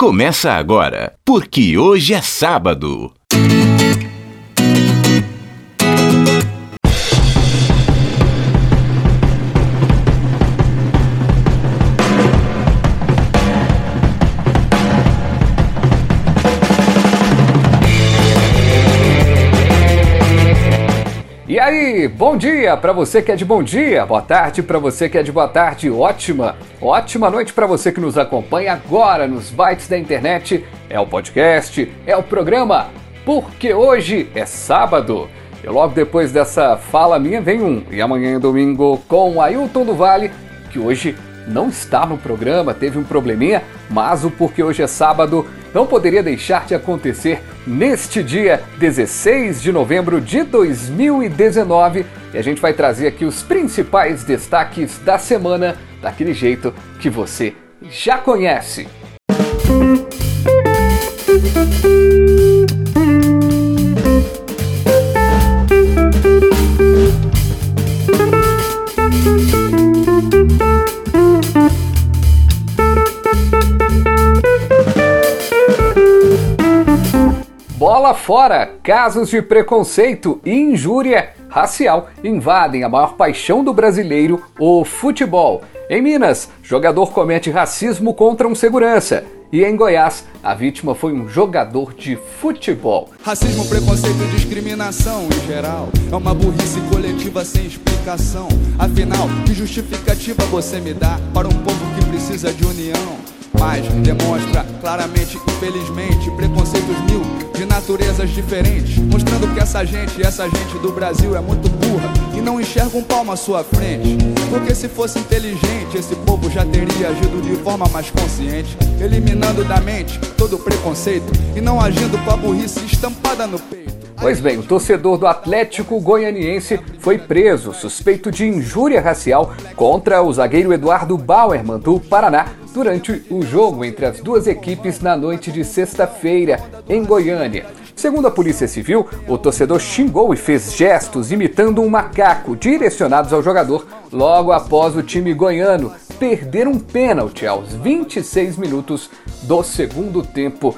começa agora, porque hoje é sábado. E aí, bom dia para você que é de bom dia, boa tarde para você que é de boa tarde, ótima, ótima noite para você que nos acompanha agora nos bytes da internet. É o podcast, é o programa, porque hoje é sábado. E logo depois dessa fala minha vem um, e amanhã é domingo com Ailton do Vale, que hoje não está no programa, teve um probleminha, mas o Porque Hoje é Sábado não poderia deixar de acontecer neste dia 16 de novembro de 2019 e a gente vai trazer aqui os principais destaques da semana daquele jeito que você já conhece. Bola fora! Casos de preconceito e injúria racial invadem a maior paixão do brasileiro, o futebol. Em Minas, jogador comete racismo contra um segurança. E em Goiás, a vítima foi um jogador de futebol. Racismo, preconceito e discriminação em geral é uma burrice coletiva sem explicação. Afinal, que justificativa você me dá para um povo que precisa de união? Mas demonstra claramente, infelizmente, preconceitos mil de naturezas diferentes, mostrando que essa gente, essa gente do Brasil é muito burra e não enxerga um palmo à sua frente. Porque se fosse inteligente, esse povo já teria agido de forma mais consciente, eliminando da mente todo preconceito e não agindo com a burrice estampada no peito. Pois bem, o torcedor do Atlético Goianiense foi preso, suspeito de injúria racial contra o zagueiro Eduardo Bauerman do Paraná durante o jogo entre as duas equipes na noite de sexta-feira em Goiânia. Segundo a Polícia Civil, o torcedor xingou e fez gestos imitando um macaco direcionados ao jogador logo após o time goiano perder um pênalti aos 26 minutos do segundo tempo.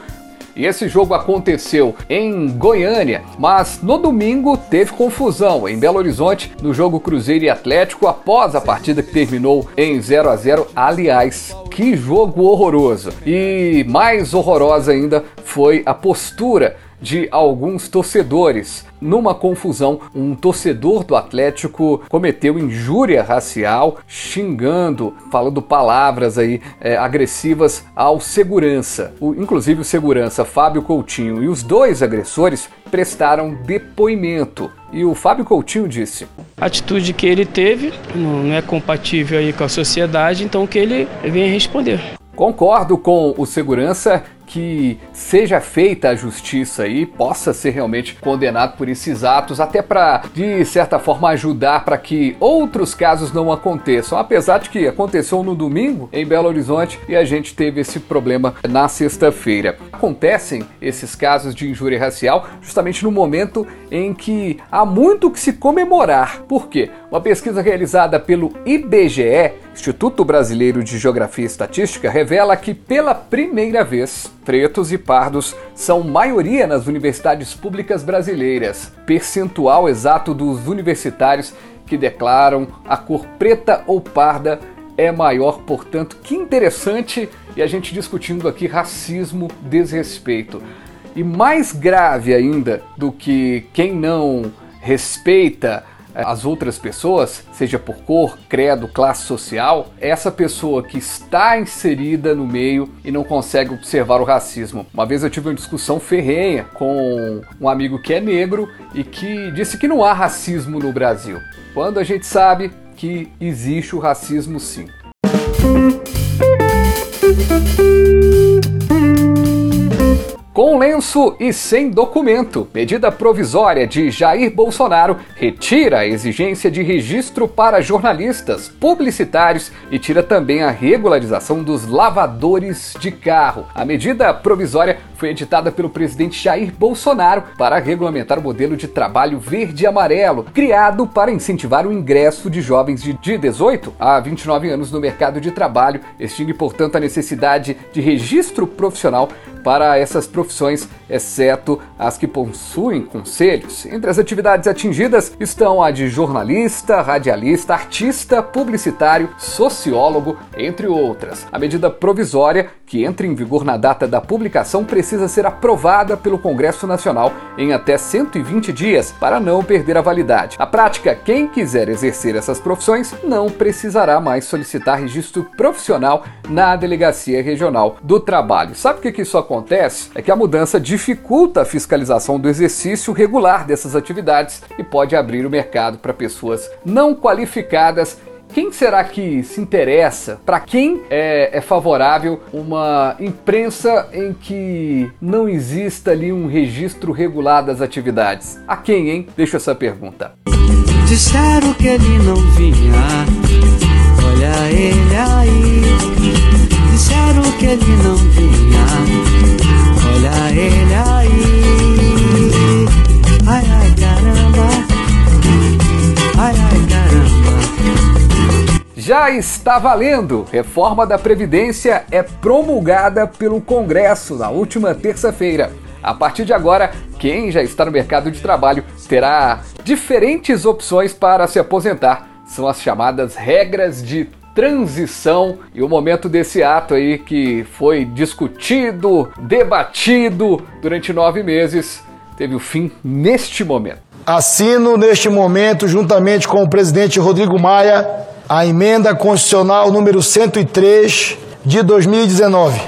E esse jogo aconteceu em Goiânia, mas no domingo teve confusão em Belo Horizonte no jogo Cruzeiro e Atlético após a partida que terminou em 0 a 0. Aliás, que jogo horroroso! E mais horrorosa ainda foi a postura de alguns torcedores. Numa confusão, um torcedor do Atlético cometeu injúria racial, xingando, falando palavras aí é, agressivas ao segurança. O, inclusive o segurança Fábio Coutinho e os dois agressores prestaram depoimento. E o Fábio Coutinho disse: A atitude que ele teve não é compatível aí com a sociedade, então que ele venha responder. Concordo com o segurança que seja feita a justiça e possa ser realmente condenado por esses atos, até para, de certa forma, ajudar para que outros casos não aconteçam. Apesar de que aconteceu no domingo em Belo Horizonte e a gente teve esse problema na sexta-feira. Acontecem esses casos de injúria racial justamente no momento em que há muito que se comemorar. Por quê? Uma pesquisa realizada pelo IBGE, Instituto Brasileiro de Geografia e Estatística, revela que pela primeira vez pretos e pardos são maioria nas universidades públicas brasileiras. Percentual exato dos universitários que declaram a cor preta ou parda é maior, portanto, que interessante e a gente discutindo aqui racismo, desrespeito. E mais grave ainda do que quem não respeita as outras pessoas, seja por cor, credo, classe social, essa pessoa que está inserida no meio e não consegue observar o racismo. Uma vez eu tive uma discussão ferrenha com um amigo que é negro e que disse que não há racismo no Brasil, quando a gente sabe que existe o racismo sim. Com lenço e sem documento, medida provisória de Jair Bolsonaro retira a exigência de registro para jornalistas, publicitários e tira também a regularização dos lavadores de carro. A medida provisória foi editada pelo presidente Jair Bolsonaro para regulamentar o modelo de trabalho verde e amarelo, criado para incentivar o ingresso de jovens de 18 a 29 anos no mercado de trabalho, extingue, portanto, a necessidade de registro profissional para essas profissões, exceto as que possuem conselhos. Entre as atividades atingidas estão a de jornalista, radialista, artista, publicitário, sociólogo, entre outras. A medida provisória, que entra em vigor na data da publicação, precisa ser aprovada pelo Congresso Nacional em até 120 dias para não perder a validade. Na prática, quem quiser exercer essas profissões não precisará mais solicitar registro profissional na Delegacia Regional do Trabalho. Sabe o que isso acontece é que a mudança dificulta a fiscalização do exercício regular dessas atividades e pode abrir o mercado para pessoas não qualificadas quem será que se interessa? Para quem é, é, favorável uma imprensa em que não exista ali um registro regular das atividades? A quem, hein? Deixa essa pergunta. Disseram que ele não vinha, olha ele aí. Disseram que ele não vinha. Ele aí. Ai, ai, caramba. Ai, ai, caramba. Já está valendo! Reforma da Previdência é promulgada pelo Congresso na última terça-feira. A partir de agora, quem já está no mercado de trabalho terá diferentes opções para se aposentar. São as chamadas regras de transição e o momento desse ato aí que foi discutido, debatido durante nove meses, teve o fim neste momento. Assino neste momento, juntamente com o presidente Rodrigo Maia, a emenda constitucional número 103 de 2019.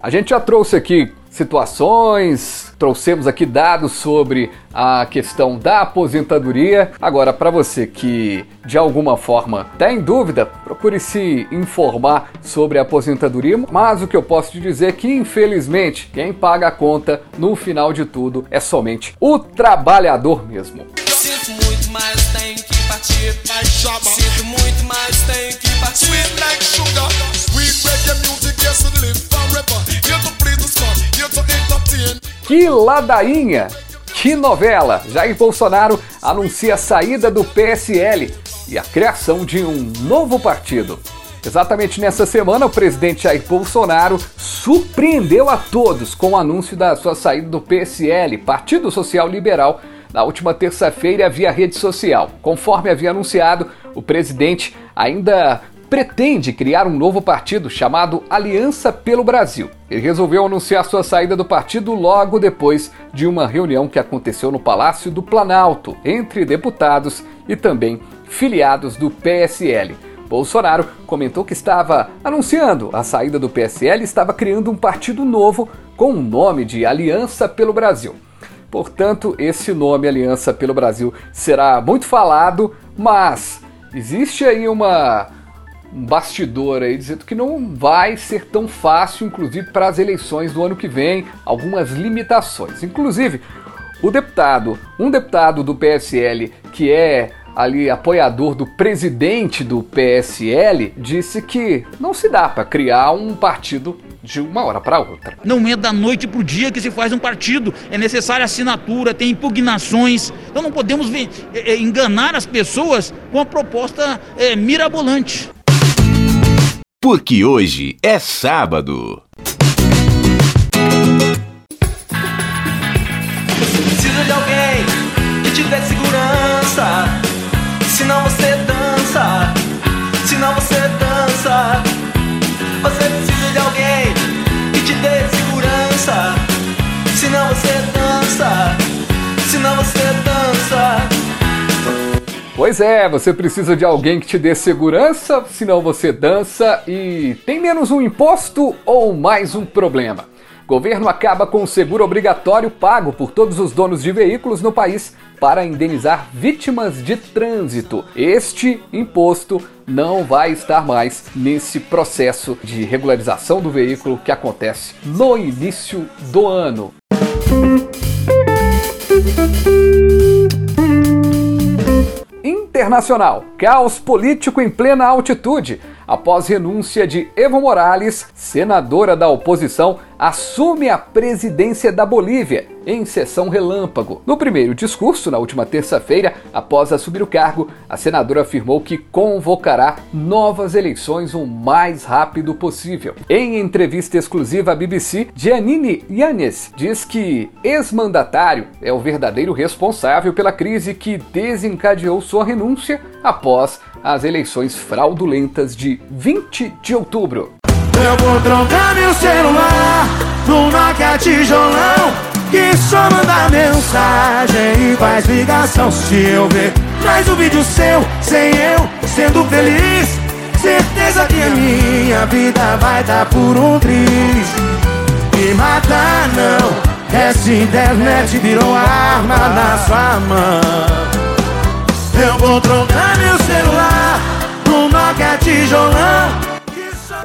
A gente já trouxe aqui situações, trouxemos aqui dados sobre a questão da aposentadoria. Agora, para você que de alguma forma está em dúvida, procure se informar sobre a aposentadoria. Mas o que eu posso te dizer é que, infelizmente, quem paga a conta no final de tudo é somente o trabalhador mesmo. Sinto muito, mas tenho que partir. Que ladainha! Que novela! Jair Bolsonaro anuncia a saída do PSL e a criação de um novo partido. Exatamente nessa semana, o presidente Jair Bolsonaro surpreendeu a todos com o anúncio da sua saída do PSL, Partido Social Liberal, na última terça-feira via rede social. Conforme havia anunciado, o presidente ainda pretende criar um novo partido chamado Aliança pelo Brasil. Ele resolveu anunciar sua saída do partido logo depois de uma reunião que aconteceu no Palácio do Planalto entre deputados e também filiados do PSL. Bolsonaro comentou que estava anunciando a saída do PSL e estava criando um partido novo com o nome de Aliança pelo Brasil. Portanto, esse nome Aliança pelo Brasil será muito falado, mas existe aí uma um bastidor aí dizendo que não vai ser tão fácil, inclusive para as eleições do ano que vem, algumas limitações. Inclusive, o deputado, um deputado do PSL que é ali apoiador do presidente do PSL, disse que não se dá para criar um partido de uma hora para outra. Não é da noite para o dia que se faz um partido, é necessária assinatura, tem impugnações. Então não podemos é, é, enganar as pessoas com a proposta é, mirabolante. Porque hoje é sábado. Você precisa de alguém que te dê segurança. Senão você dança. Senão você dança. Você precisa de alguém que te dê segurança. Senão você dança. Senão você dança. Pois é, você precisa de alguém que te dê segurança, senão você dança e tem menos um imposto ou mais um problema. Governo acaba com o seguro obrigatório pago por todos os donos de veículos no país para indenizar vítimas de trânsito. Este imposto não vai estar mais nesse processo de regularização do veículo que acontece no início do ano. Internacional. Caos político em plena altitude após renúncia de Evo Morales, senadora da oposição, assume a presidência da Bolívia em sessão relâmpago. No primeiro discurso, na última terça-feira, após assumir o cargo, a senadora afirmou que convocará novas eleições o mais rápido possível. Em entrevista exclusiva à BBC, Giannini Yanes diz que ex-mandatário é o verdadeiro responsável pela crise que desencadeou sua renúncia após as eleições fraudulentas de 20 de outubro. Eu vou trocar meu celular no Nokia tijolão Que só manda mensagem e faz ligação. Se eu ver mais um vídeo seu, sem eu, sendo feliz. Certeza que a minha vida vai dar por um triz. Me matar não, essa internet virou arma na sua mão. Eu vou trocar meu celular Nokia tijolão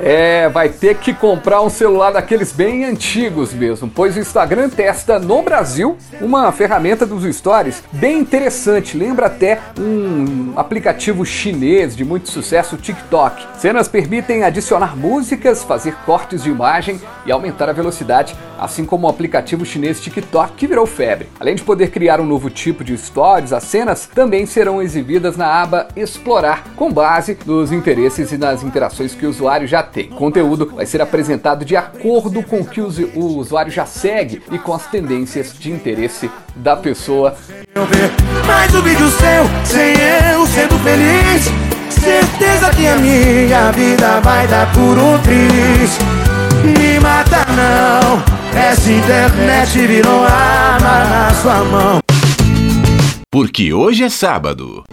é, vai ter que comprar um celular daqueles bem antigos mesmo, pois o Instagram testa no Brasil uma ferramenta dos stories bem interessante. Lembra até um aplicativo chinês de muito sucesso, o TikTok. Cenas permitem adicionar músicas, fazer cortes de imagem e aumentar a velocidade, assim como o aplicativo chinês TikTok que virou febre. Além de poder criar um novo tipo de stories, as cenas também serão exibidas na aba Explorar, com base nos interesses e nas interações que o usuário já tem. O conteúdo vai ser apresentado de acordo com o que o usuário já segue e com as tendências de interesse da pessoa. Mais um vídeo seu, sem eu sendo feliz. Certeza que a minha vida vai dar por um triz. Me mata não, essa internet virou arma na sua mão. Porque hoje é sábado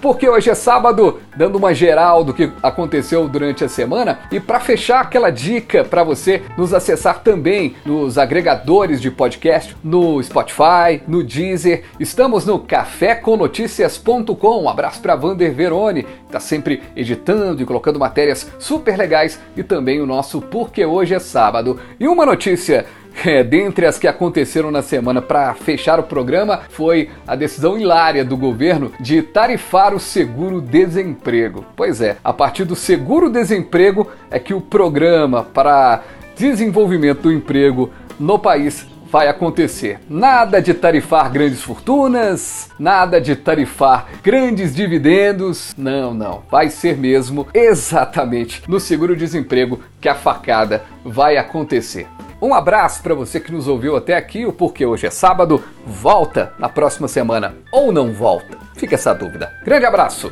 porque hoje é sábado, dando uma geral do que aconteceu durante a semana e para fechar aquela dica para você nos acessar também nos agregadores de podcast, no Spotify, no Deezer. Estamos no cafécomnoticias.com. Um abraço para Vander Verone, está sempre editando e colocando matérias super legais e também o nosso Porque hoje é sábado. E uma notícia é, dentre as que aconteceram na semana para fechar o programa foi a decisão hilária do governo de tarifar o seguro-desemprego. Pois é, a partir do seguro-desemprego é que o programa para desenvolvimento do emprego no país vai acontecer. Nada de tarifar grandes fortunas, nada de tarifar grandes dividendos. Não, não. Vai ser mesmo exatamente no seguro-desemprego que a facada vai acontecer. Um abraço para você que nos ouviu até aqui, o Porque Hoje é Sábado. Volta na próxima semana ou não volta? Fica essa dúvida. Grande abraço!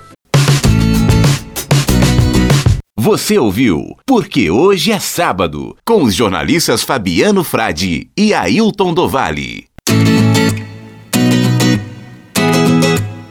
Você ouviu Porque Hoje é Sábado, com os jornalistas Fabiano Frade e Ailton Dovale.